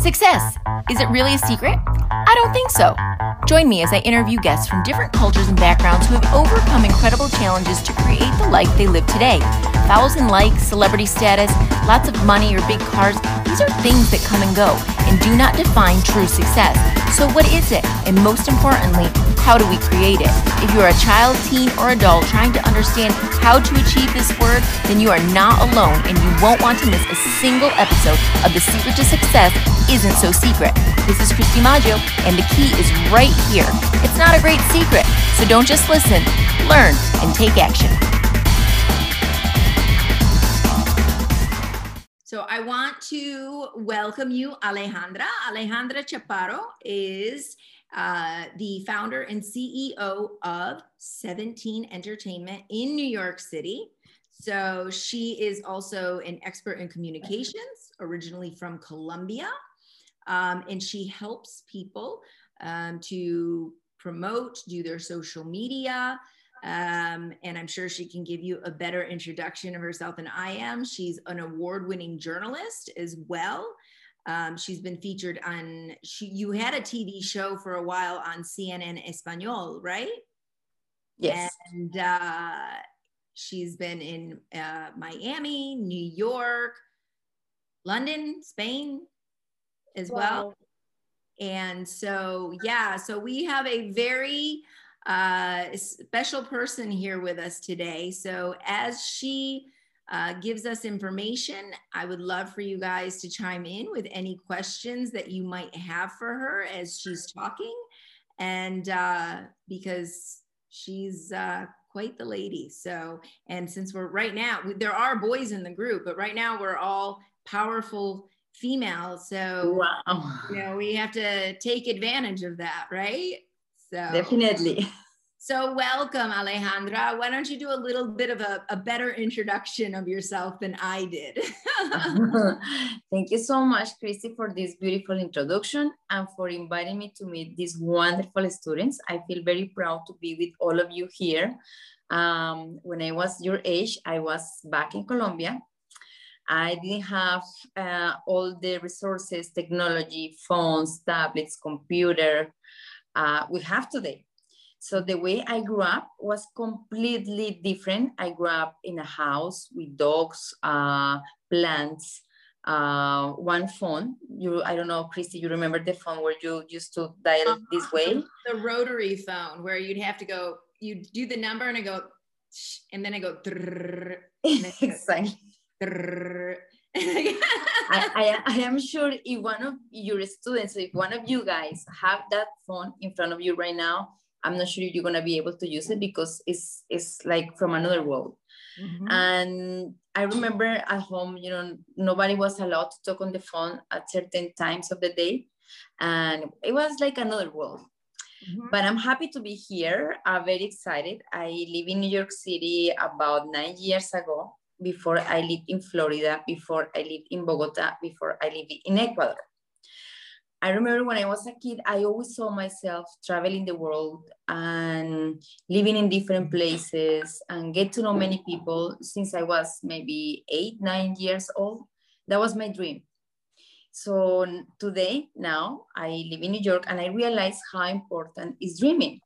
Success. Is it really a secret? I don't think so. Join me as I interview guests from different cultures and backgrounds who have overcome incredible challenges to create the life they live today. Thousand likes, celebrity status, lots of money, or big cars, these are things that come and go and do not define true success. So, what is it? And most importantly, how do we create it? If you're a child, teen, or adult trying to understand how to achieve this word, then you are not alone and you won't want to miss a single episode of The Secret to Success Isn't So Secret. This is Christy Maggio, and the key is right here. It's not a great secret, so don't just listen, learn, and take action. So I want to welcome you, Alejandra. Alejandra Chaparro is uh, the founder and CEO of 17 Entertainment in New York City. So she is also an expert in communications, originally from Colombia. Um, and she helps people um, to promote, do their social media, um, and I'm sure she can give you a better introduction of herself than I am. She's an award winning journalist as well. Um, she's been featured on, she, you had a TV show for a while on CNN Español, right? Yes. And uh, she's been in uh, Miami, New York, London, Spain as wow. well. And so, yeah, so we have a very, uh, special person here with us today. So as she uh, gives us information, I would love for you guys to chime in with any questions that you might have for her as she's talking. And uh, because she's uh, quite the lady. So, and since we're right now, there are boys in the group, but right now we're all powerful females. So, wow. you know, we have to take advantage of that, right? So definitely. So welcome, Alejandra. Why don't you do a little bit of a, a better introduction of yourself than I did? Thank you so much, Christy, for this beautiful introduction and for inviting me to meet these wonderful students. I feel very proud to be with all of you here. Um, when I was your age, I was back in Colombia. I didn't have uh, all the resources, technology, phones, tablets, computer, uh, we have today. So the way I grew up was completely different. I grew up in a house with dogs, uh, plants, uh, one phone. You, I don't know, Christy, you remember the phone where you used to dial uh-huh. this way? The rotary phone where you'd have to go, you do the number and I go, and then I go, exactly. I, I, I, am sure if one of your students, if one of you guys have that phone in front of you right now, I'm not sure you're gonna be able to use it because it's it's like from another world. Mm-hmm. And I remember at home, you know, nobody was allowed to talk on the phone at certain times of the day, and it was like another world. Mm-hmm. But I'm happy to be here. I'm very excited. I live in New York City about nine years ago, before I lived in Florida, before I lived in Bogota, before I lived in Ecuador. I remember when I was a kid, I always saw myself traveling the world and living in different places and get to know many people since I was maybe eight, nine years old. That was my dream. So today, now I live in New York and I realize how important is dreaming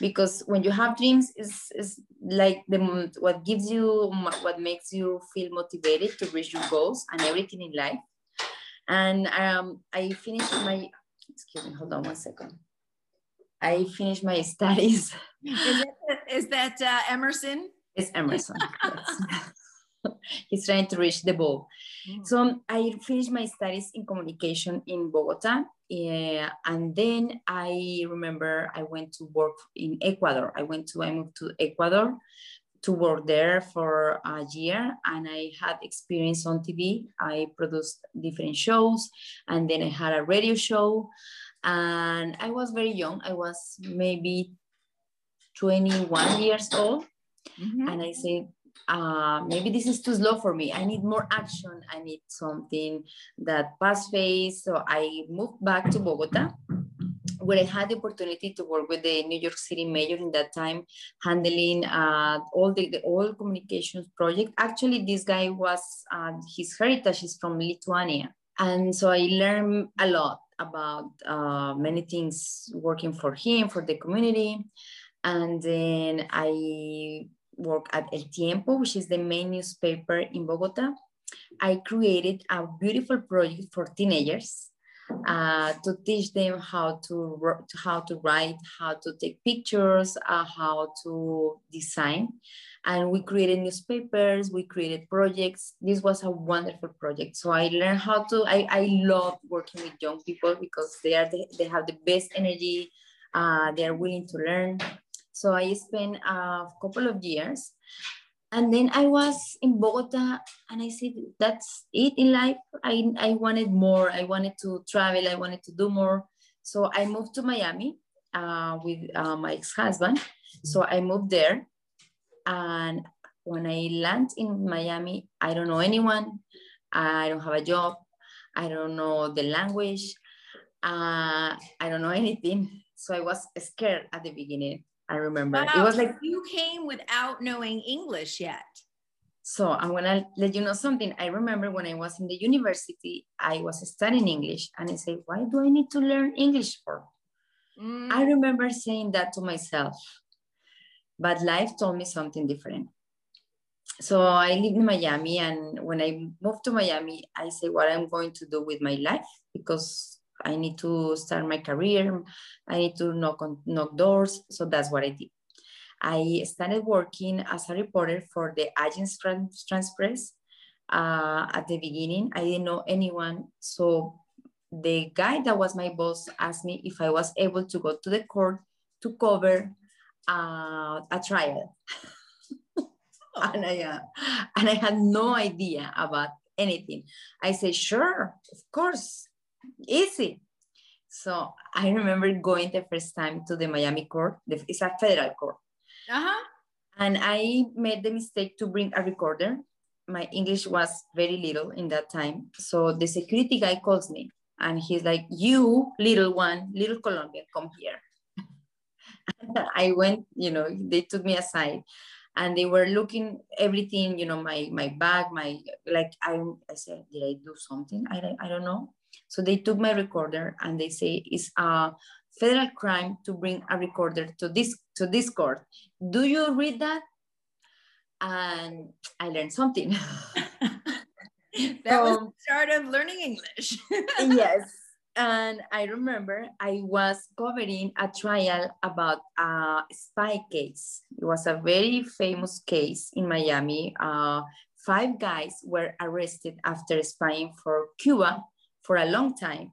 because when you have dreams is is like the what gives you what makes you feel motivated to reach your goals and everything in life. And um, i finished my excuse me hold on one second. I finished my studies. Is, that, is that uh, emerson? It's emerson he's trying to reach the ball mm. so i finished my studies in communication in bogota yeah, and then I remember I went to work in Ecuador. I went to I moved to Ecuador to work there for a year and I had experience on TV. I produced different shows and then I had a radio show and I was very young. I was maybe 21 years old. Mm-hmm. And I said, uh, maybe this is too slow for me. I need more action. I need something that fast phase. So I moved back to Bogota, where I had the opportunity to work with the New York City mayor in that time, handling uh, all the, the all communications project. Actually, this guy was uh, his heritage is from Lithuania. And so I learned a lot about uh, many things working for him, for the community. And then I work at El Tiempo, which is the main newspaper in Bogota. I created a beautiful project for teenagers uh, to teach them how to how to write, how to take pictures, uh, how to design. And we created newspapers, we created projects. This was a wonderful project. So I learned how to, I, I love working with young people because they are the, they have the best energy, uh, they are willing to learn. So I spent a couple of years and then I was in Bogota and I said, that's it in life. I, I wanted more. I wanted to travel. I wanted to do more. So I moved to Miami uh, with uh, my ex-husband. So I moved there. And when I land in Miami, I don't know anyone. I don't have a job. I don't know the language. Uh, I don't know anything. So I was scared at the beginning. I remember. Wow. It was like you came without knowing English yet. So I'm gonna let you know something. I remember when I was in the university, I was studying English and I said, why do I need to learn English for? Mm. I remember saying that to myself, but life told me something different. So I live in Miami and when I moved to Miami, I say what I'm going to do with my life because I need to start my career. I need to knock on knock doors. So that's what I did. I started working as a reporter for the Agence France-Presse. Uh, at the beginning, I didn't know anyone. So the guy that was my boss asked me if I was able to go to the court to cover uh, a trial. and, I, uh, and I had no idea about anything. I said, sure, of course easy. So I remember going the first time to the Miami court. It's a federal court. Uh-huh. And I made the mistake to bring a recorder. My English was very little in that time. So the security guy calls me and he's like, you little one, little Colombian, come here. I went, you know, they took me aside and they were looking everything, you know, my my bag, my like I, I said, did I do something? I, I don't know. So they took my recorder and they say it's a federal crime to bring a recorder to this to this court. Do you read that? And I learned something. that was the start of learning English. yes. And I remember I was covering a trial about a spy case. It was a very famous case in Miami. Uh, five guys were arrested after spying for Cuba for a long time.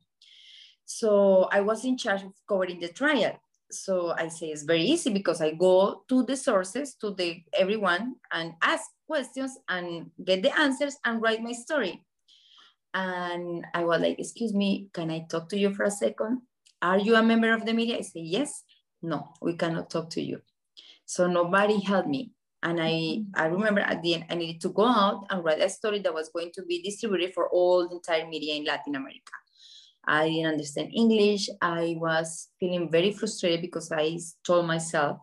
So I was in charge of covering the trial. So I say it's very easy because I go to the sources, to the everyone and ask questions and get the answers and write my story. And I was like, excuse me, can I talk to you for a second? Are you a member of the media? I say, yes. No, we cannot talk to you. So nobody helped me. And I, mm-hmm. I remember at the end, I needed to go out and write a story that was going to be distributed for all the entire media in Latin America. I didn't understand English. I was feeling very frustrated because I told myself,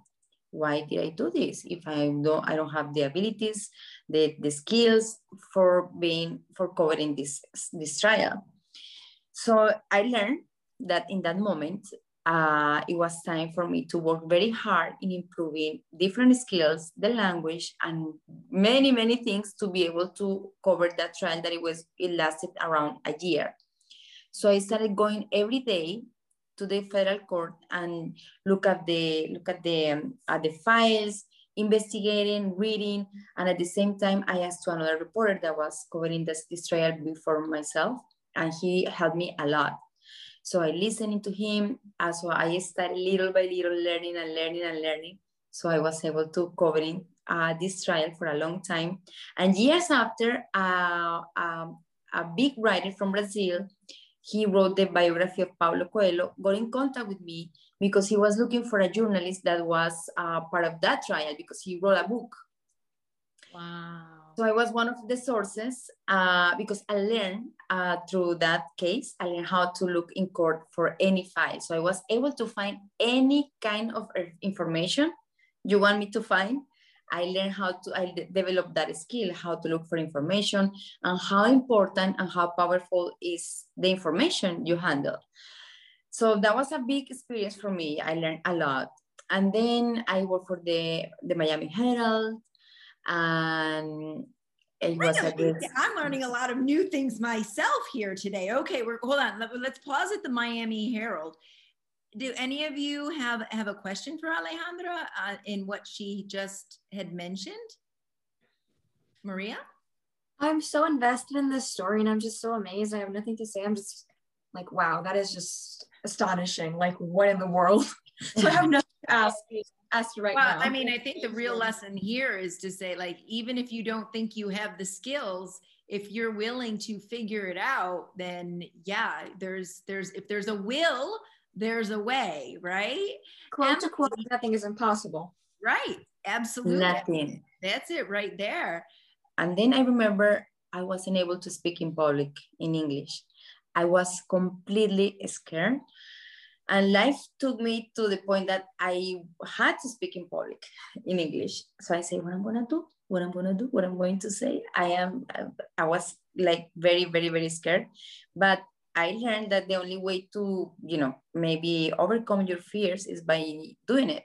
why did I do this? If I don't, I don't have the abilities, the, the skills for being, for covering this, this trial. So I learned that in that moment, uh, it was time for me to work very hard in improving different skills, the language, and many, many things to be able to cover that trial that it was, it lasted around a year. So I started going every day to the federal court and look at the, look at the, um, at the files, investigating, reading, and at the same time, I asked to another reporter that was covering this, this trial before myself, and he helped me a lot so I listened to him. Uh, so I started little by little learning and learning and learning. So I was able to covering uh, this trial for a long time. And years after, uh, um, a big writer from Brazil, he wrote the biography of Paulo Coelho, got in contact with me because he was looking for a journalist that was uh, part of that trial because he wrote a book. Wow. So I was one of the sources uh, because I learned uh, through that case, I learned how to look in court for any file. So I was able to find any kind of information you want me to find. I learned how to I develop that skill, how to look for information and how important and how powerful is the information you handle. So that was a big experience for me. I learned a lot. And then I worked for the, the Miami Herald and it was a good... I'm learning a lot of new things myself here today. Okay, we're hold on. Let, us pause at the Miami Herald. Do any of you have have a question for Alejandra uh, in what she just had mentioned? Maria? I'm so invested in this story and I'm just so amazed. I have nothing to say. I'm just like, wow, that is just astonishing. Like, what in the world? so I have nothing to ask ask you right well, now. I mean, I think the real lesson here is to say, like, even if you don't think you have the skills, if you're willing to figure it out, then yeah, there's there's if there's a will, there's a way, right? Quote to quote, nothing is impossible. Right. Absolutely. Nothing. That's it right there. And then I remember I wasn't able to speak in public in English. I was completely scared and life took me to the point that I had to speak in public in English. So I say, what I'm gonna do, what I'm gonna do, what I'm going to say. I am, I was like very, very, very scared. But I learned that the only way to, you know, maybe overcome your fears is by doing it.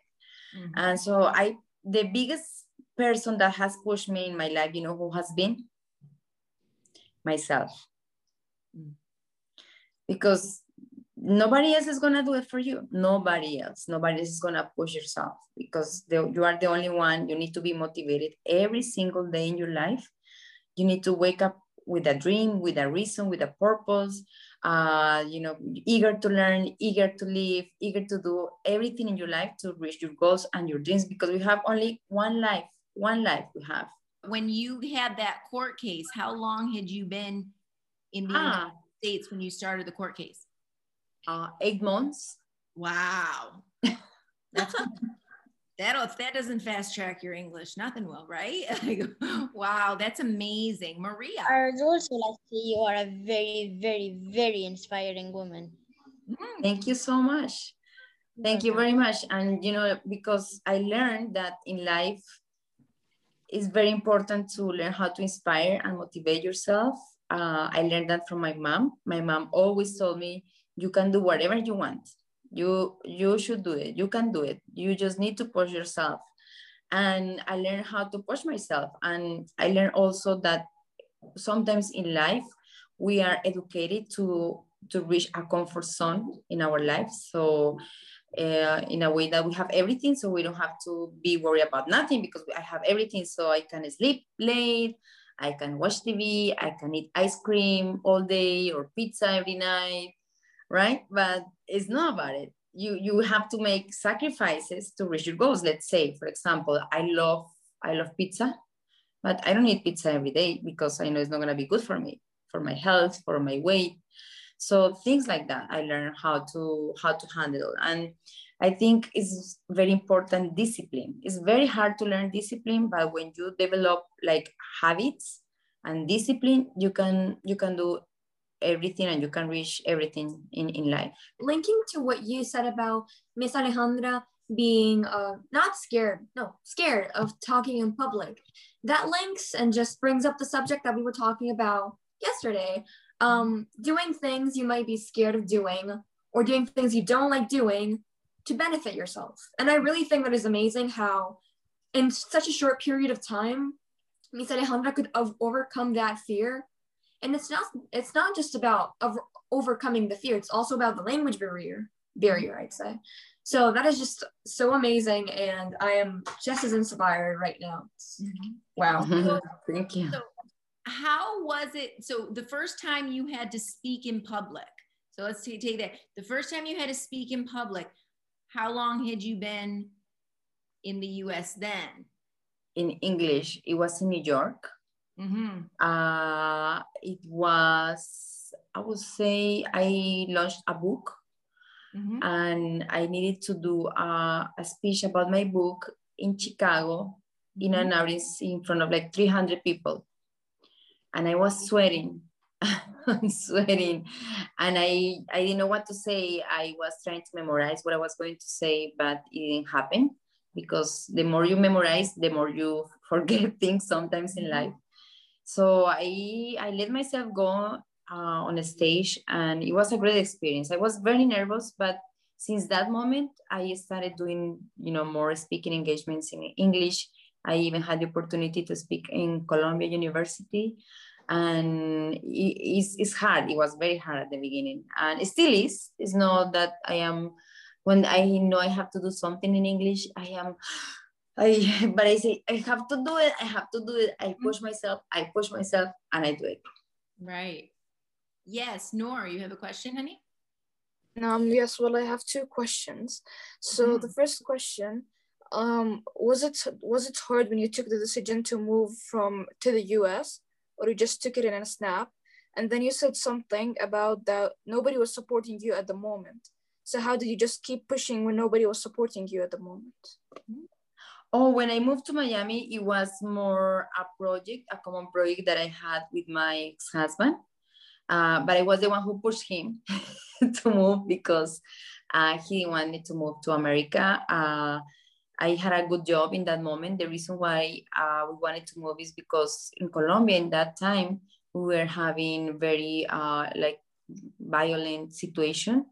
Mm-hmm. And so I, the biggest person that has pushed me in my life, you know, who has been myself. Mm. Because nobody else is going to do it for you. Nobody else. Nobody else is going to push yourself because the, you are the only one. You need to be motivated every single day in your life. You need to wake up with a dream with a reason with a purpose uh, you know eager to learn eager to live eager to do everything in your life to reach your goals and your dreams because we have only one life one life we have. When you had that court case how long had you been in the ah. united states when you started the court case uh, eight months. Wow. That's that if that doesn't fast track your English, nothing will, right? wow, that's amazing. Maria. I would also like to say you are a very, very, very inspiring woman. Mm. Thank you so much. Thank you very much. And you know, because I learned that in life it's very important to learn how to inspire and motivate yourself. Uh, I learned that from my mom. My mom always told me you can do whatever you want. You you should do it. You can do it. You just need to push yourself. And i learned how to push myself. And i learned also that sometimes in life we are educated to to reach a comfort zone in our lives. So uh, in a way that we have everything so we don't have to be worried about nothing because i have everything. So i can sleep late. I can watch tv i can eat ice cream all day or pizza every night right? But it's not about it. You you have to make sacrifices to reach your goals. Let's say, for example, I love I love pizza, but I don't eat pizza every day because I know it's not gonna be good for me, for my health, for my weight. So things like that, I learned how to how to handle. And I think it's very important discipline. It's very hard to learn discipline, but when you develop like habits and discipline, you can you can do everything and you can reach everything in, in life. Linking to what you said about Miss Alejandra being uh, not scared, no, scared of talking in public, that links and just brings up the subject that we were talking about yesterday. Um, doing things you might be scared of doing or doing things you don't like doing to benefit yourself. And I really think that is amazing how in such a short period of time, Miss Alejandra could overcome that fear and it's not it's not just about over, overcoming the fear it's also about the language barrier barrier i'd say. So that is just so amazing and i am just as inspired right now. Mm-hmm. wow. Thank you. So how was it so the first time you had to speak in public? So let's take, take that. The first time you had to speak in public how long had you been in the us then? In english it was in new york Mm-hmm. Uh, it was, I would say, I launched a book mm-hmm. and I needed to do a, a, speech about my book in Chicago mm-hmm. in an audience in front of like 300 people. And I was sweating. sweating and I, I didn't know what to say. I was trying to memorize what I was going to say, but it didn't happen because the more you memorize, the more you forget things sometimes in life. So I I let myself go uh, on a stage, and it was a great experience. I was very nervous, but since that moment, I started doing you know more speaking engagements in English. I even had the opportunity to speak in Columbia University, and it's, it's hard. It was very hard at the beginning, and it still is. It's not that I am when I know I have to do something in English, I am, I, but I say, I have to do it. I have to do it. I push myself, I push myself, and I do it. Right. Yes. Nor, you have a question, honey? Um, yes, well, I have two questions. So mm-hmm. the first question, um, was it was it hard when you took the decision to move from to the US, or you just took it in a snap? And then you said something about that nobody was supporting you at the moment. So how did you just keep pushing when nobody was supporting you at the moment? Oh, when I moved to Miami, it was more a project, a common project that I had with my ex-husband. Uh, but I was the one who pushed him to move because uh, he wanted to move to America. Uh, I had a good job in that moment. The reason why uh, we wanted to move is because in Colombia in that time we were having very uh, like violent situation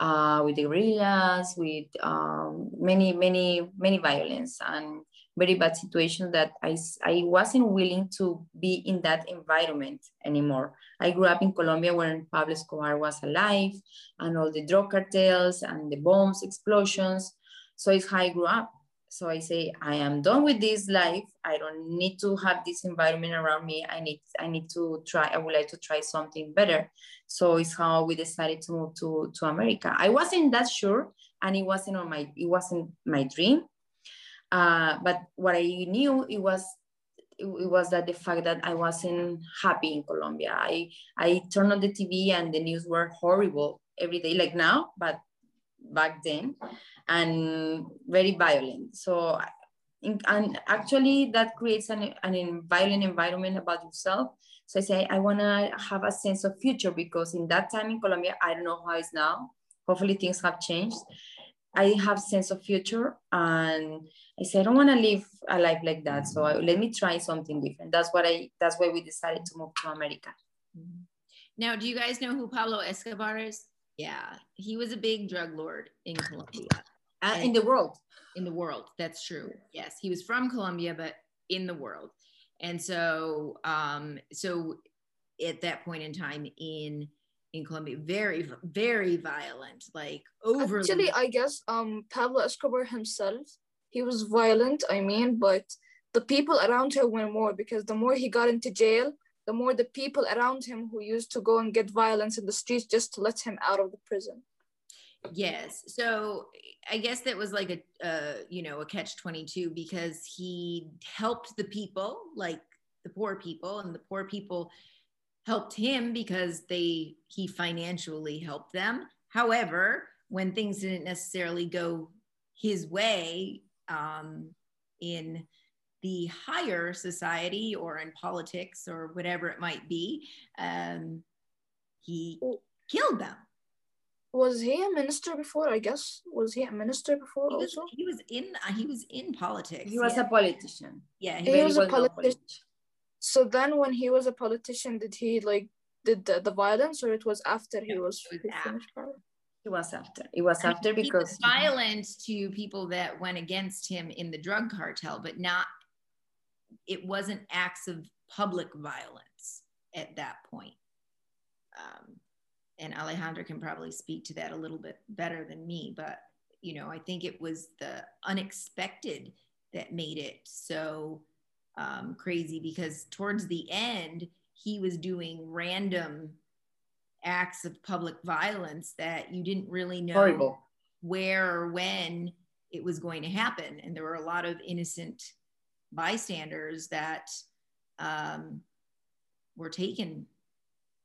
uh, with the guerrillas, with um, many, many, many violence and very bad situations that I, I wasn't willing to be in that environment anymore. I grew up in Colombia when Pablo Escobar was alive and all the drug cartels and the bombs, explosions. So it's how I grew up. So I say, I am done with this life. I don't need to have this environment around me. I need, I need to try, I would like to try something better. So it's how we decided to move to, to America. I wasn't that sure and it wasn't on my, it wasn't my dream. Uh, but what I knew it was it, was that the fact that I wasn't happy in Colombia. I I turned on the TV and the news were horrible every day, like now, but back then and very violent. So, and actually that creates an, an violent environment about yourself. So I say, I want to have a sense of future because in that time in Colombia, I don't know how it's now. Hopefully things have changed. I have sense of future and I say, I don't want to live a life like that. So I, let me try something different. That's what I, that's why we decided to move to America. Mm-hmm. Now, do you guys know who Pablo Escobar is? Yeah, he was a big drug lord in Colombia. Uh, in the world. In the world, that's true. Yes, he was from Colombia, but in the world. And so, um, so at that point in time in in Colombia, very very violent, like over. Actually, I guess um Pablo Escobar himself, he was violent. I mean, but the people around him were more because the more he got into jail, the more the people around him who used to go and get violence in the streets just to let him out of the prison. Yes. So I guess that was like a, uh, you know, a catch 22 because he helped the people, like the poor people, and the poor people helped him because they, he financially helped them. However, when things didn't necessarily go his way um, in the higher society or in politics or whatever it might be, um, he killed them was he a minister before? I guess was he a minister before he was, also? He was in uh, he was in politics. He was yeah. a politician. Yeah, he, he was a politician. So then, when he was a politician, did he like did the, the violence, or it was after he was, it was finished power? It was after. It was after because he was violent to people that went against him in the drug cartel, but not. It wasn't acts of public violence at that point. Um, and Alejandra can probably speak to that a little bit better than me, but you know, I think it was the unexpected that made it so um, crazy because towards the end, he was doing random acts of public violence that you didn't really know Horrible. where or when it was going to happen. And there were a lot of innocent bystanders that um, were taken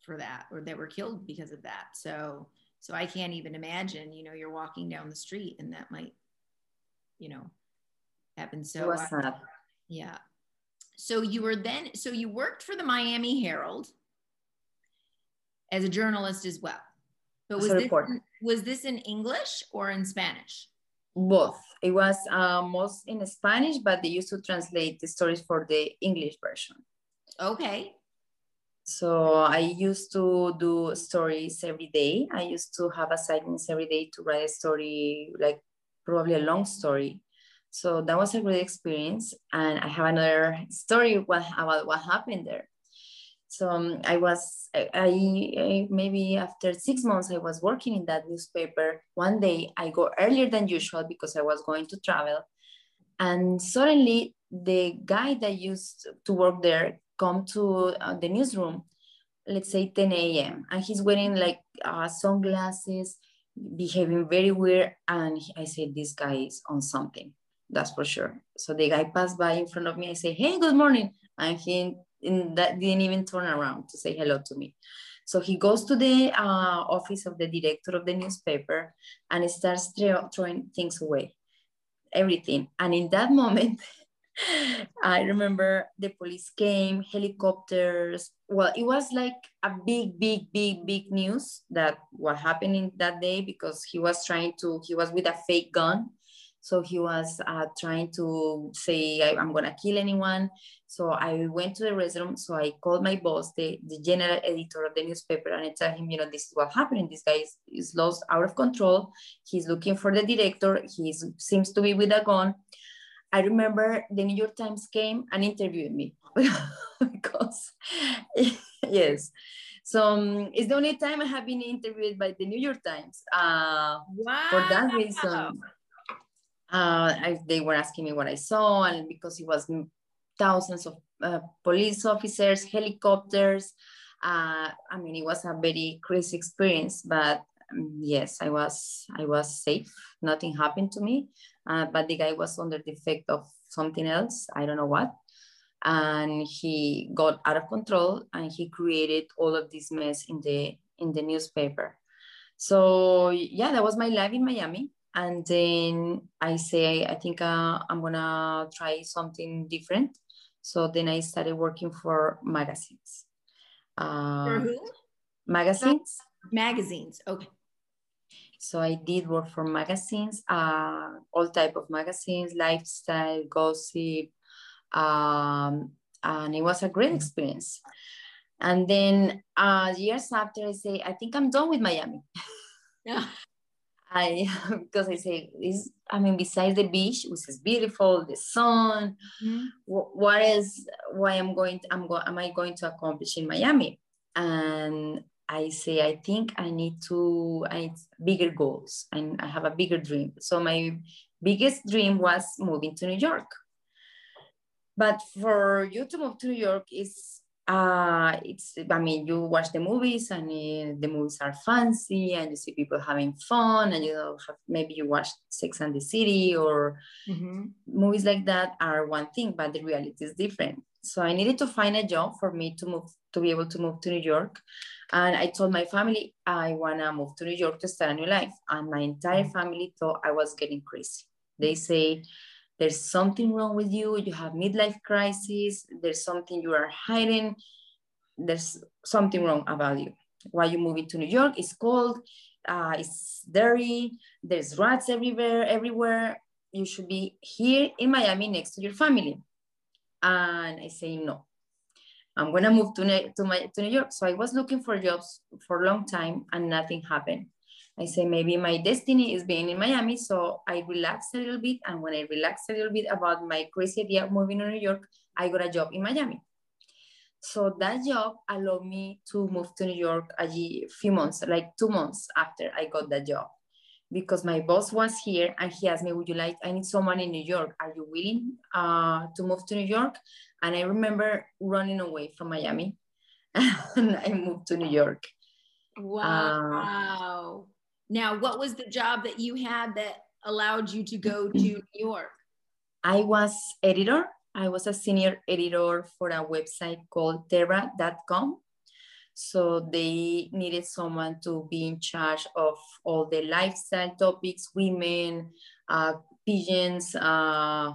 for that or that were killed because of that. So so i can't even imagine you know you're walking down the street and that might you know happen so uh, yeah. So you were then so you worked for the miami herald as a journalist as well. But was this, was this in english or in spanish Both. It was uh, most in Spanish, but they used to translate the stories for the English version. Okay. So I used to do stories every day. I used to have assignments every day to write a story, like probably a long story. So that was a great experience. And I have another story about what happened there. So um, I was, I, I, maybe after six months, I was working in that newspaper. One day I go earlier than usual because I was going to travel. And suddenly the guy that used to work there come to uh, the newsroom, let's say 10 a.m. And he's wearing like uh, sunglasses, behaving very weird. And I said, this guy is on something, that's for sure. So the guy passed by in front of me. I say, hey, good morning. And he in that didn't even turn around to say hello to me. So he goes to the uh, office of the director of the newspaper and starts throwing things away, everything. And in that moment, I remember the police came, helicopters. Well, it was like a big, big, big, big news that what happened in that day because he was trying to, he was with a fake gun. So he was uh, trying to say, I, am gonna kill anyone. So I went to the restroom. So I called my boss, the, the general editor of the newspaper, and I tell him, you know, this is what happened. This guy is, is lost out of control. He's looking for the director. He seems to be with a gun. I remember the New York Times came and interviewed me because, yes. So um, it's the only time I have been interviewed by the New York Times. Uh, wow. For that reason, uh, I, they were asking me what I saw, and because it was thousands of uh, police officers, helicopters. Uh, I mean, it was a very crazy experience, but um, yes, I was I was safe. Nothing happened to me uh, but the guy was under the effect of something else. I don't know what. And he got out of control and he created all of this mess in the in the newspaper. So yeah, that was my life in Miami. And then I say, I think uh, I'm gonna try something different. So then I started working for magazines. Uh, for who? Magazines. Magazines. Okay. So I did work for magazines, uh, all type of magazines, lifestyle, gossip, um, and it was a great experience. And then uh, years after, I say, I think I'm done with Miami. Yeah. I because I say this. I mean, besides the beach, which is beautiful, the sun. Mm-hmm. what is why I'm going? To, I'm going. Am I going to accomplish in Miami? And I say, I think I need to, I need bigger goals and I have a bigger dream. So my biggest dream was moving to New York. But for you to move to New York is, uh, it's, I mean, you watch the movies and uh, the movies are fancy and you see people having fun and you know, have, maybe you watch Sex and the City or mm-hmm. movies like that are one thing, but the reality is different. So I needed to find a job for me to move, to be able to move to New York. And I told my family I wanna move to New York to start a new life. And my entire family thought I was getting crazy. They say, there's something wrong with you. You have midlife crisis. There's something you are hiding. There's something wrong about you. Why you moving to New York? It's cold. Uh, it's dirty. There's rats everywhere. Everywhere. You should be here in Miami next to your family. And I say no. I'm gonna move to, to, my, to New York. So I was looking for jobs for a long time and nothing happened. I say maybe my destiny is being in Miami. So I relaxed a little bit. And when I relaxed a little bit about my crazy idea of moving to New York, I got a job in Miami. So that job allowed me to move to New York a few months, like two months after I got that job. Because my boss was here and he asked me, Would you like, I need someone in New York. Are you willing uh, to move to New York? And I remember running away from Miami and I moved to New York. Wow. Uh, now, what was the job that you had that allowed you to go to New York? I was editor. I was a senior editor for a website called Terra.com. So they needed someone to be in charge of all the lifestyle topics, women, uh, pigeons, uh,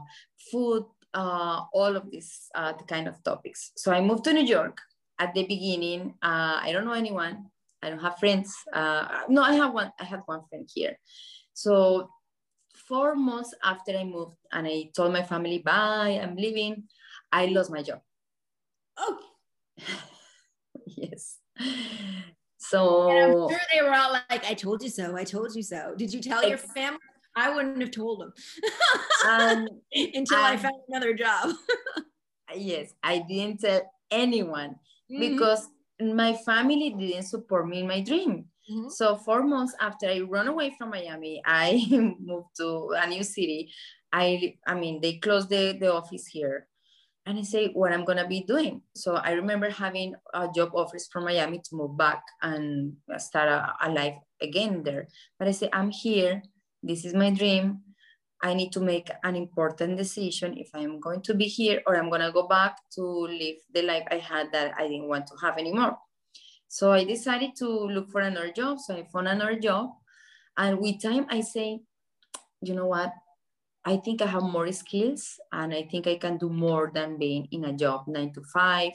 food, uh, all of these uh, kind of topics. So I moved to New York at the beginning. Uh, I don't know anyone. I don't have friends. Uh, no, I have one. I have one friend here. So four months after I moved and I told my family, bye, I'm leaving, I lost my job. Oh. yes. So and I'm sure they were all like, I told you so, I told you so. Did you tell your family? I wouldn't have told them um, until I found another job. yes, I didn't tell anyone mm-hmm. because my family didn't support me in my dream. Mm-hmm. So four months after I run away from Miami, I moved to a new city. I I mean they closed the, the office here. And I say what I'm gonna be doing. So I remember having a job offers from Miami to move back and start a, a life again there. But I say I'm here. This is my dream. I need to make an important decision if I'm going to be here or I'm gonna go back to live the life I had that I didn't want to have anymore. So I decided to look for another job. So I found another job. And with time, I say, you know what? I think I have more skills and I think I can do more than being in a job nine to five.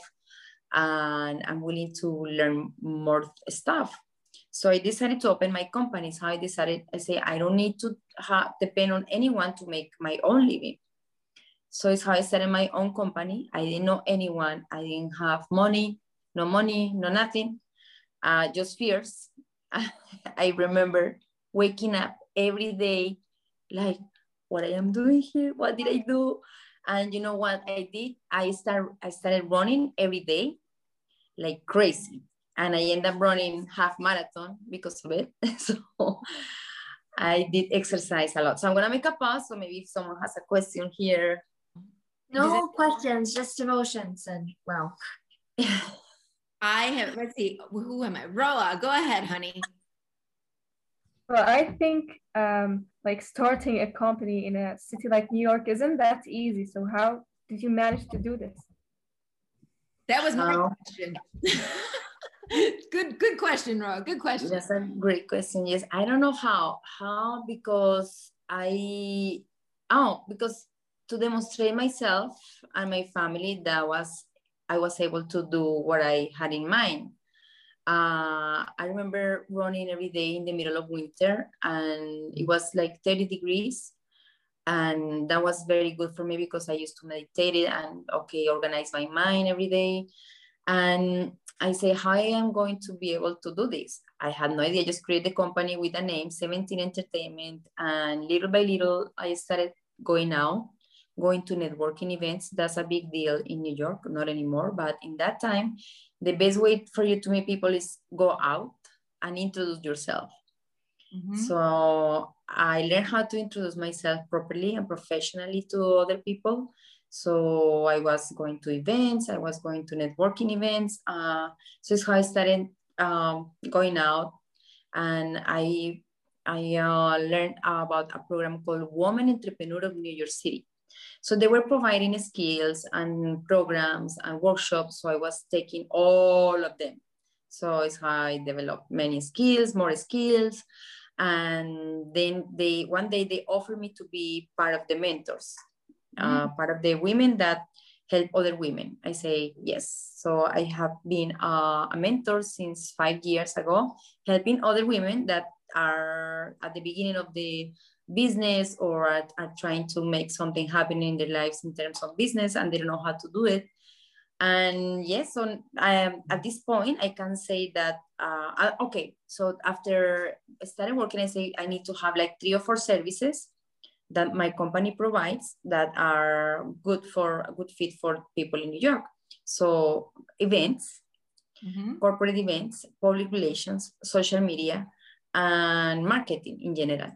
And I'm willing to learn more stuff. So I decided to open my company. So I decided, I say, I don't need to have, depend on anyone to make my own living. So it's how I started my own company. I didn't know anyone. I didn't have money, no money, no nothing uh, just fears. I remember waking up every day, like, what I am doing here? What did I do? And you know what I did? I start I started running every day, like crazy, and I end up running half marathon because of it. so I did exercise a lot. So I'm gonna make a pause. So maybe if someone has a question here. No questions, just emotions, and well. I have, let's see, who am I? Roa, go ahead, honey. Well, I think um, like starting a company in a city like New York isn't that easy. So how did you manage to do this? That was my oh. question. good, good question, Ro. Good question. That's a great question. Yes, I don't know how. How because I oh because to demonstrate myself and my family that was I was able to do what I had in mind. Uh, I remember running every day in the middle of winter, and it was like 30 degrees. And that was very good for me because I used to meditate it and okay, organize my mind every day. And I say, how I am going to be able to do this? I had no idea. I just created the company with a name, 17 Entertainment. And little by little, I started going out going to networking events. That's a big deal in New York, not anymore. But in that time, the best way for you to meet people is go out and introduce yourself. Mm-hmm. So I learned how to introduce myself properly and professionally to other people. So I was going to events, I was going to networking events. Uh, so it's how I started um, going out, and I I uh, learned about a program called Woman Entrepreneur of New York City. So they were providing skills and programs and workshops. So I was taking all of them. So it's how I developed many skills, more skills. And then they one day they offered me to be part of the mentors, uh, uh, part of the women that help other women. I say yes. So I have been uh, a mentor since five years ago, helping other women that are at the beginning of the business or are, are trying to make something happen in their lives in terms of business and they don't know how to do it and yes so um, at this point i can say that uh, I, okay so after starting working i say i need to have like three or four services that my company provides that are good for a good fit for people in new york so events mm-hmm. corporate events public relations social media and marketing in general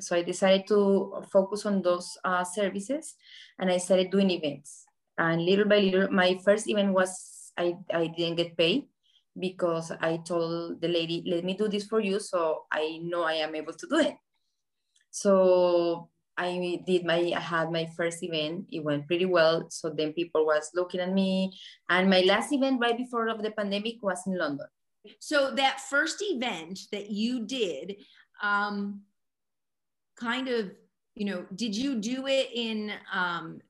so I decided to focus on those uh, services and I started doing events. And little by little, my first event was I, I didn't get paid because I told the lady, let me do this for you so I know I am able to do it. So I did my, I had my first event. It went pretty well. So then people was looking at me. And my last event right before of the pandemic was in London. So that first event that you did, um, kind of you know did you do it in um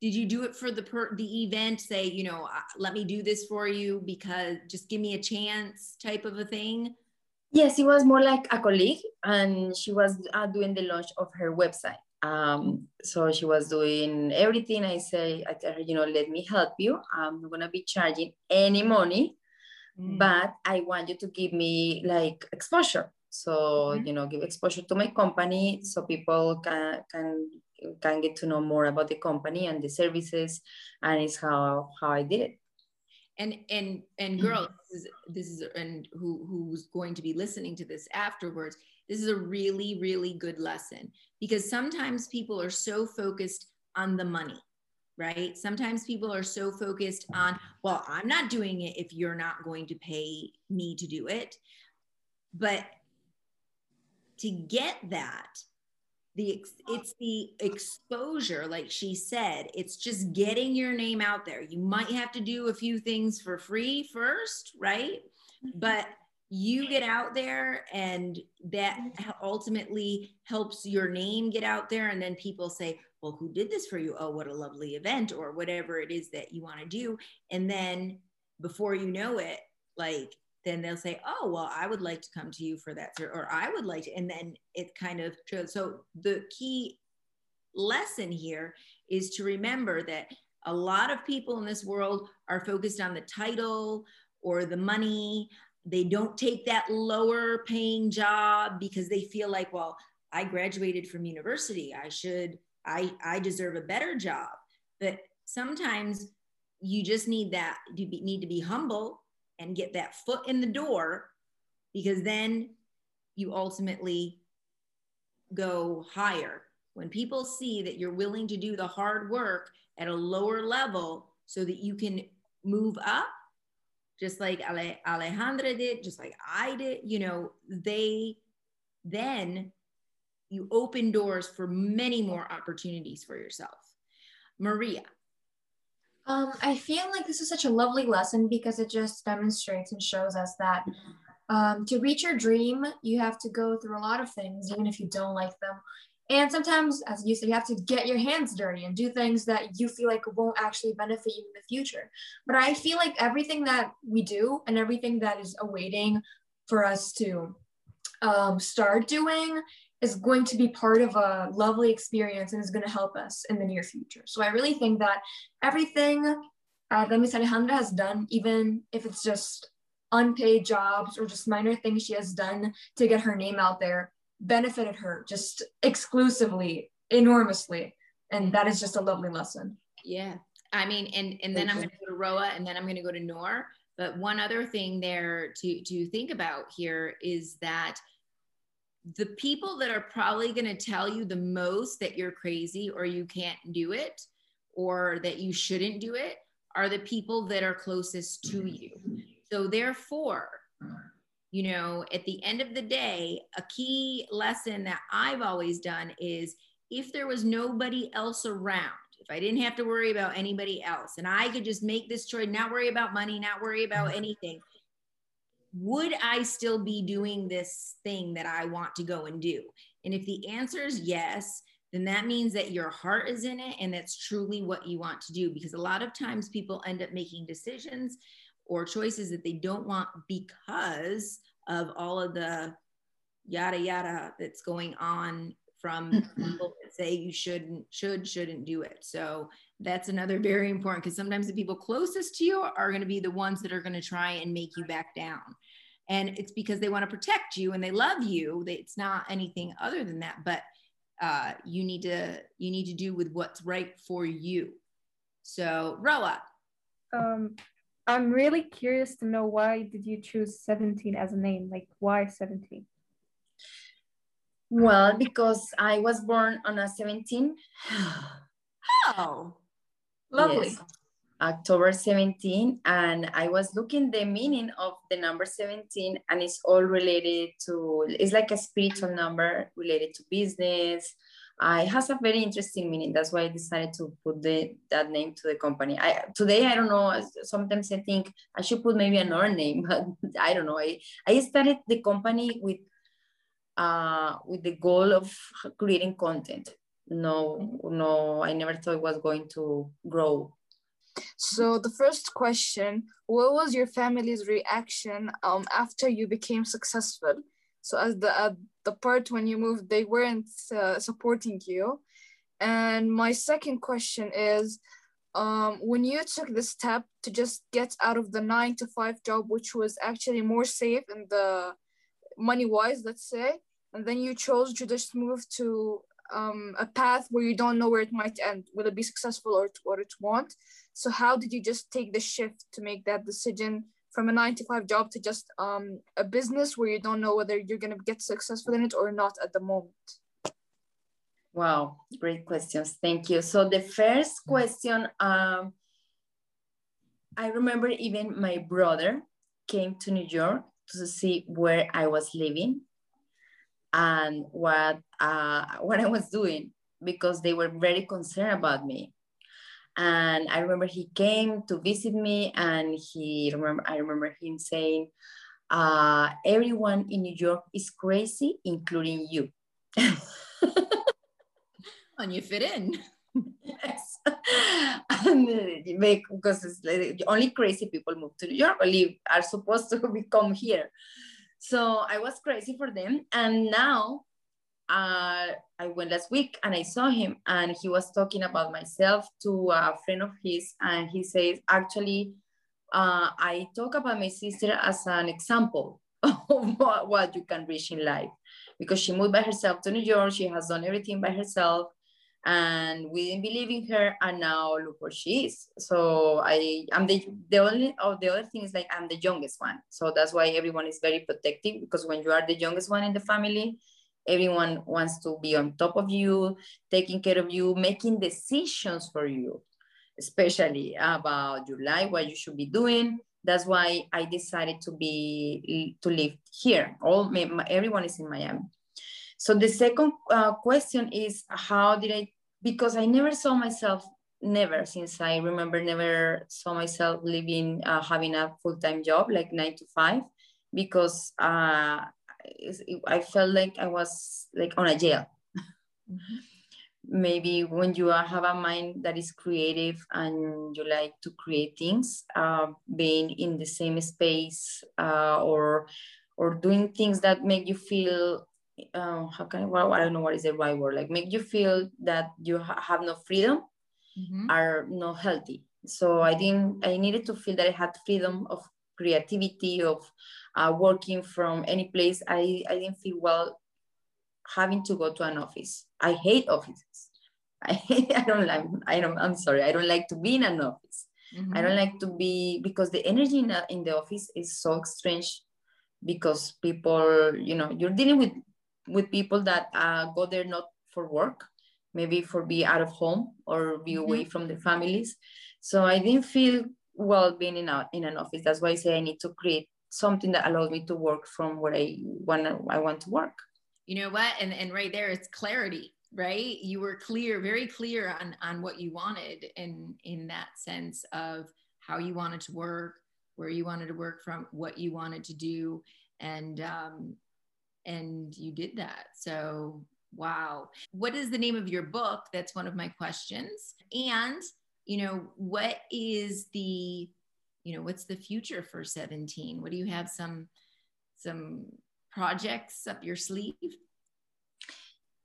did you do it for the per the event say you know uh, let me do this for you because just give me a chance type of a thing Yes, it was more like a colleague, and she was uh, doing the launch of her website. Um, so she was doing everything. I say, I tell her, you know, let me help you. I'm not gonna be charging any money, mm. but I want you to give me like exposure. So mm-hmm. you know, give exposure to my company so people can can can get to know more about the company and the services, and it's how how I did it and and and mm-hmm. this is this is and who who's going to be listening to this afterwards this is a really really good lesson. Because sometimes people are so focused on the money right? Sometimes people are so focused on well i'm not doing it if you're not going to pay me to do it. But to get that the it's the exposure like she said it's just getting your name out there. You might have to do a few things for free first right? Mm-hmm. but you get out there and that ultimately helps your name get out there. And then people say well who did this for you? Oh what a lovely event or whatever it is that you want to do. And then before you know it like then they'll say, "Oh, well, I would like to come to you for that," or "I would like to," and then it kind of shows. So the key lesson here is to remember that a lot of people in this world are focused on the title or the money. They don't take that lower paying job because they feel like, well, I graduated from university. I should, I, I deserve a better job. But sometimes you just need that, you need to be humble and get that foot in the door because then you ultimately go higher. When people see that you're willing to do the hard work at a lower level so that you can move up, just like Ale- Alejandra did, just like I did, you know, they then you open doors for many more opportunities for yourself. Maria, um, I feel like this is such a lovely lesson because it just demonstrates and shows us that um, to reach your dream, you have to go through a lot of things, even if you don't like them. And sometimes, as you said, you have to get your hands dirty and do things that you feel like won't actually benefit you in the future. But I feel like everything that we do and everything that is awaiting for us to um, start doing is going to be part of a lovely experience and is going to help us in the near future. So I really think that everything uh, that Miss Alejandra has done, even if it's just unpaid jobs or just minor things she has done to get her name out there, benefited her just exclusively, enormously. And that is just a lovely lesson. Yeah. I mean, and, and then Thank I'm going to go to Roa and then I'm going to go to Noor. But one other thing there to, to think about here is that the people that are probably going to tell you the most that you're crazy or you can't do it or that you shouldn't do it are the people that are closest to mm-hmm. you. So, therefore, you know, at the end of the day, a key lesson that I've always done is if there was nobody else around, if I didn't have to worry about anybody else and I could just make this choice, not worry about money, not worry about mm-hmm. anything, would I still be doing this thing that I want to go and do? And if the answer is yes, then that means that your heart is in it and that's truly what you want to do. Because a lot of times people end up making decisions or choices that they don't want because of all of the yada yada that's going on from mm-hmm. people that say you shouldn't should shouldn't do it. So that's another very important because sometimes the people closest to you are going to be the ones that are going to try and make you back down. And it's because they want to protect you and they love you it's not anything other than that but uh, you need to you need to do with what's right for you. So roa um i'm really curious to know why did you choose 17 as a name? Like why 17 well because i was born on a 17 oh Lovely. Yes. October 17 and I was looking the meaning of the number 17 and it's all related to it's like a spiritual number related to business. Uh, it has a very interesting meaning. That's why I decided to put the that name to the company. I today I don't know. Sometimes I think I should put maybe another name, but I don't know. I, I started the company with uh, with the goal of creating content no no i never thought it was going to grow So the first question, what was your family's reaction um, after you became successful? So as the uh, the part when you moved, they weren't uh, supporting you. And my second question is, um, when you took the step to just get out of the nine to five job, which was actually more safe in the money wise, let's say, and then you chose to just move to um, a path where you don't know where it might end. Will it be successful or, or it won't? So how did you just take the shift to make that decision from a nine to five job to just um, a business where you don't know whether you're going to get successful in it or not at the moment? Wow, great questions. Thank you. So the first question, um, I remember even my brother came to New York to see where I was living and what uh, what I was doing because they were very concerned about me. And I remember he came to visit me, and he remember I remember him saying, uh, "Everyone in New York is crazy, including you." and you fit in. yes, and make, because it's like, only crazy people move to New York or live are supposed to become here. So I was crazy for them. And now uh, I went last week and I saw him and he was talking about myself to a friend of his. And he says, actually, uh, I talk about my sister as an example of what, what you can reach in life because she moved by herself to New York. She has done everything by herself and we didn't believe in her and now look where she is. So i i'm the the only oh the other thing is like i'm the youngest one. So that's why everyone is very protective because when you are the youngest one in the family everyone wants to be on top of you taking care of you making decisions for you especially about your life what you should be doing. That's why i decided to be to live here. All everyone is in miami so the second uh, question is how did I, because I never saw myself, never since I remember, never saw myself living, uh, having a full-time job like nine to five, because uh, I felt like I was like on a jail. Mm-hmm. Maybe when you have a mind that is creative and you like to create things, uh, being in the same space uh, or or doing things that make you feel uh, how can I, well, I don't know what is the right word, like make you feel that you ha- have no freedom mm-hmm. are not healthy. So I didn't, I needed to feel that I had freedom of creativity, of uh, working from any place. I, I didn't feel well having to go to an office. I hate offices. I, I don't like, I don't, I'm sorry. I don't like to be in an office. Mm-hmm. I don't like to be, because the energy in in the office is so strange because people, you know, you're dealing with with people that uh, go there not for work, maybe for be out of home or be mm-hmm. away from their families. So I didn't feel well being in, a, in an office. That's why I say I need to create something that allows me to work from where I want I want to work. You know what? And and right there, it's clarity, right? You were clear, very clear on on what you wanted, in in that sense of how you wanted to work, where you wanted to work from, what you wanted to do, and um, and you did that. So, wow. What is the name of your book? That's one of my questions. And, you know, what is the, you know, what's the future for 17? What do you have some some projects up your sleeve?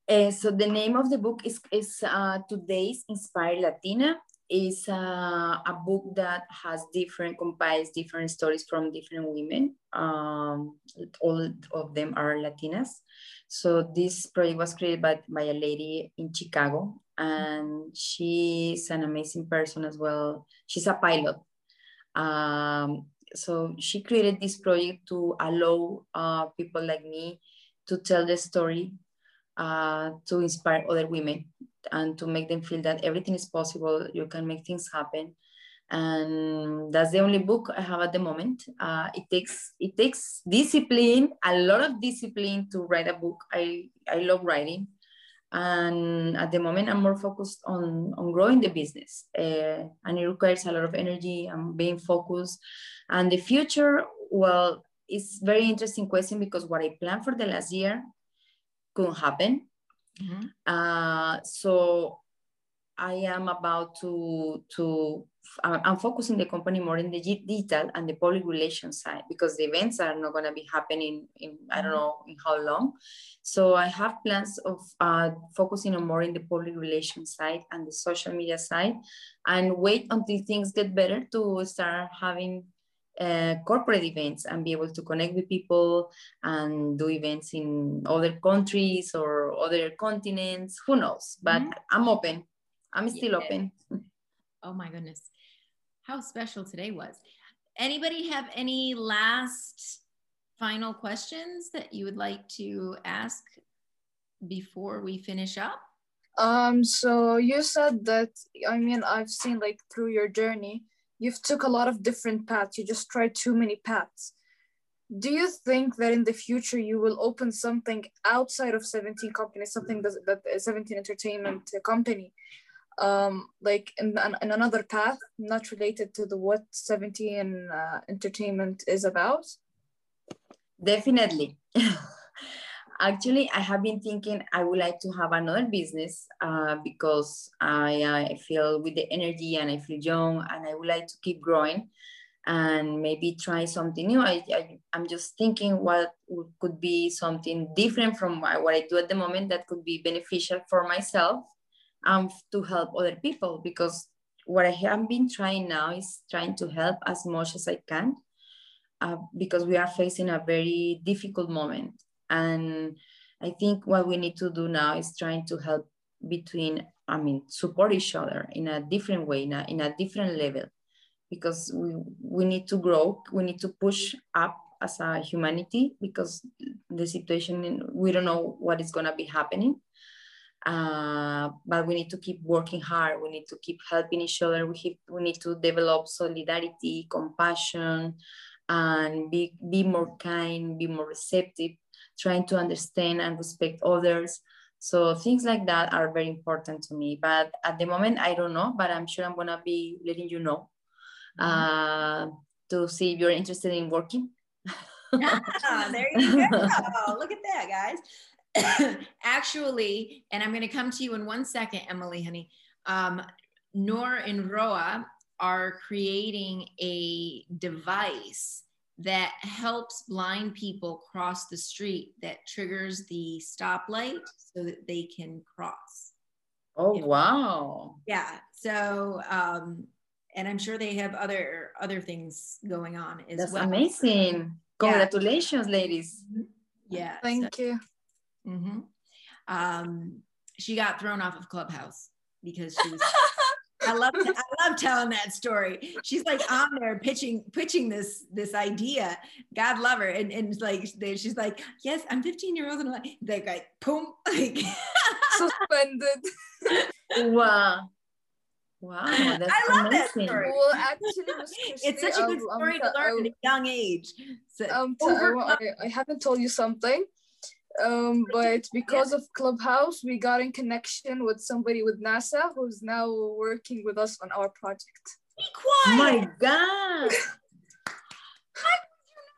Uh, so the name of the book is, is uh, Today's Inspired Latina is uh, a book that has different compiles different stories from different women. Um, all of them are latinas. So this project was created by, by a lady in chicago and she's an amazing person as well. She's a pilot. Um, so she created this project to allow uh, people like me to tell the story uh, to inspire other women and to make them feel that everything is possible, you can make things happen. And that's the only book I have at the moment. Uh, it takes it takes discipline, a lot of discipline to write a book. I, I love writing. And at the moment, I'm more focused on, on growing the business. Uh, and it requires a lot of energy and being focused. And the future, well, it's very interesting question because what I planned for the last year couldn't happen Mm-hmm. Uh, so I am about to to I'm focusing the company more in the digital and the public relations side because the events are not going to be happening in I don't know in how long. So I have plans of uh, focusing on more in the public relations side and the social media side, and wait until things get better to start having uh, corporate events and be able to connect with people and do events in other countries or other continents. Who knows? But mm-hmm. I'm open. I'm still yeah. open. Oh my goodness. How special today was. Anybody have any last final questions that you would like to ask before we finish up? Um, so you said that, I mean, I've seen like through your journey, you've took a lot of different paths. You just tried too many paths. Do you think that in the future you will open something outside of 17 companies, something that, that 17 entertainment company, um, like in, in another path, not related to the what 17 uh, entertainment is about? Definitely. Actually, I have been thinking I would like to have another business uh, because I, I feel with the energy and I feel young and I would like to keep growing and maybe try something new. I, I, am just thinking what could be something different from what I do at the moment that could be beneficial for myself and to help other people because what I have been trying now is trying to help as much as I can uh, because we are facing a very difficult moment. And I think what we need to do now is trying to help between, I mean, support each other in a different way, in a, in a different level, because we, we need to grow, we need to push up as a humanity because the situation, we don't know what is going to be happening. Uh, but we need to keep working hard. We need to keep helping each other. We, have, we need to develop solidarity, compassion, and be, be more kind, be more receptive, trying to understand and respect others. So things like that are very important to me. But at the moment, I don't know, but I'm sure I'm gonna be letting you know uh, to see if you're interested in working. ah, there you go. Look at that, guys. Actually, and I'm going to come to you in one second, Emily, honey. Um, Noor and Roa are creating a device that helps blind people cross the street that triggers the stoplight so that they can cross. Oh if, wow. Yeah. So um and I'm sure they have other other things going on as That's well. amazing. Congratulations, yeah. ladies. Mm-hmm. Yeah. Thank so, you. Mm-hmm. Um, she got thrown off of Clubhouse because she was I love I love telling that story. She's like on there pitching pitching this this idea. God love her, and and like she's like, yes, I'm 15 years old, and like, like, like boom, like suspended. wow. Wow, that's I love amazing. that story. Well, actually, it's such a good story um, to learn at a young age. So, um, I, I haven't told you something. Um, but because of Clubhouse, we got in connection with somebody with NASA who's now working with us on our project. Be quiet. My God.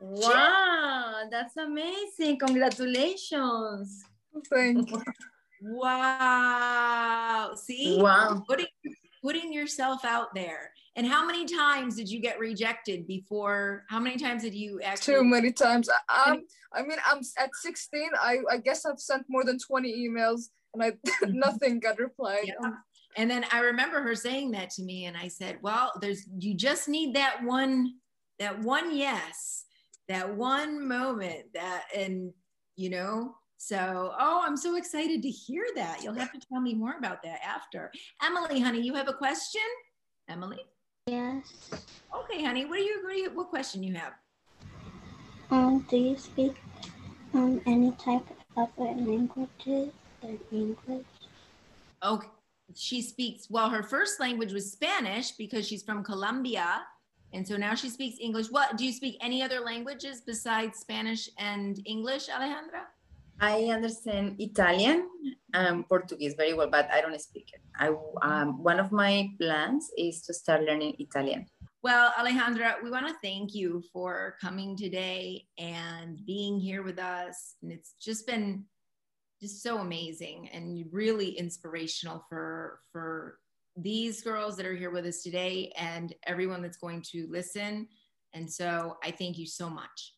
wow, that's amazing. Congratulations. Thank you. Wow. See? Wow. Putting, putting yourself out there. And how many times did you get rejected before? How many times did you actually? Too many times. I, I mean, I'm at 16. I, I guess I've sent more than 20 emails and I nothing got replied. Yeah. Um, and then I remember her saying that to me, and I said, "Well, there's you just need that one, that one yes, that one moment, that and you know." So, oh, I'm so excited to hear that. You'll have to tell me more about that after. Emily, honey, you have a question? Emily? Yes. Okay, honey. What do you, what, do you, what question you have? Um, do you speak um any type of languages than English? Okay. She speaks well. Her first language was Spanish because she's from Colombia, and so now she speaks English. What do you speak any other languages besides Spanish and English, Alejandra? I understand Italian and Portuguese very well, but I don't speak it. I um, one of my plans is to start learning Italian. Well, Alejandra, we want to thank you for coming today and being here with us. And it's just been just so amazing and really inspirational for for these girls that are here with us today and everyone that's going to listen. And so I thank you so much.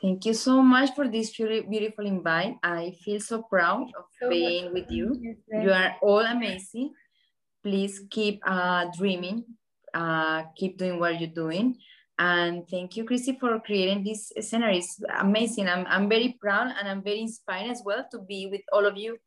Thank you so much for this beautiful invite. I feel so proud of so being with you. You are all amazing. Please keep uh, dreaming, uh, keep doing what you're doing. And thank you, Chrissy, for creating this scenario. It's amazing. I'm, I'm very proud and I'm very inspired as well to be with all of you.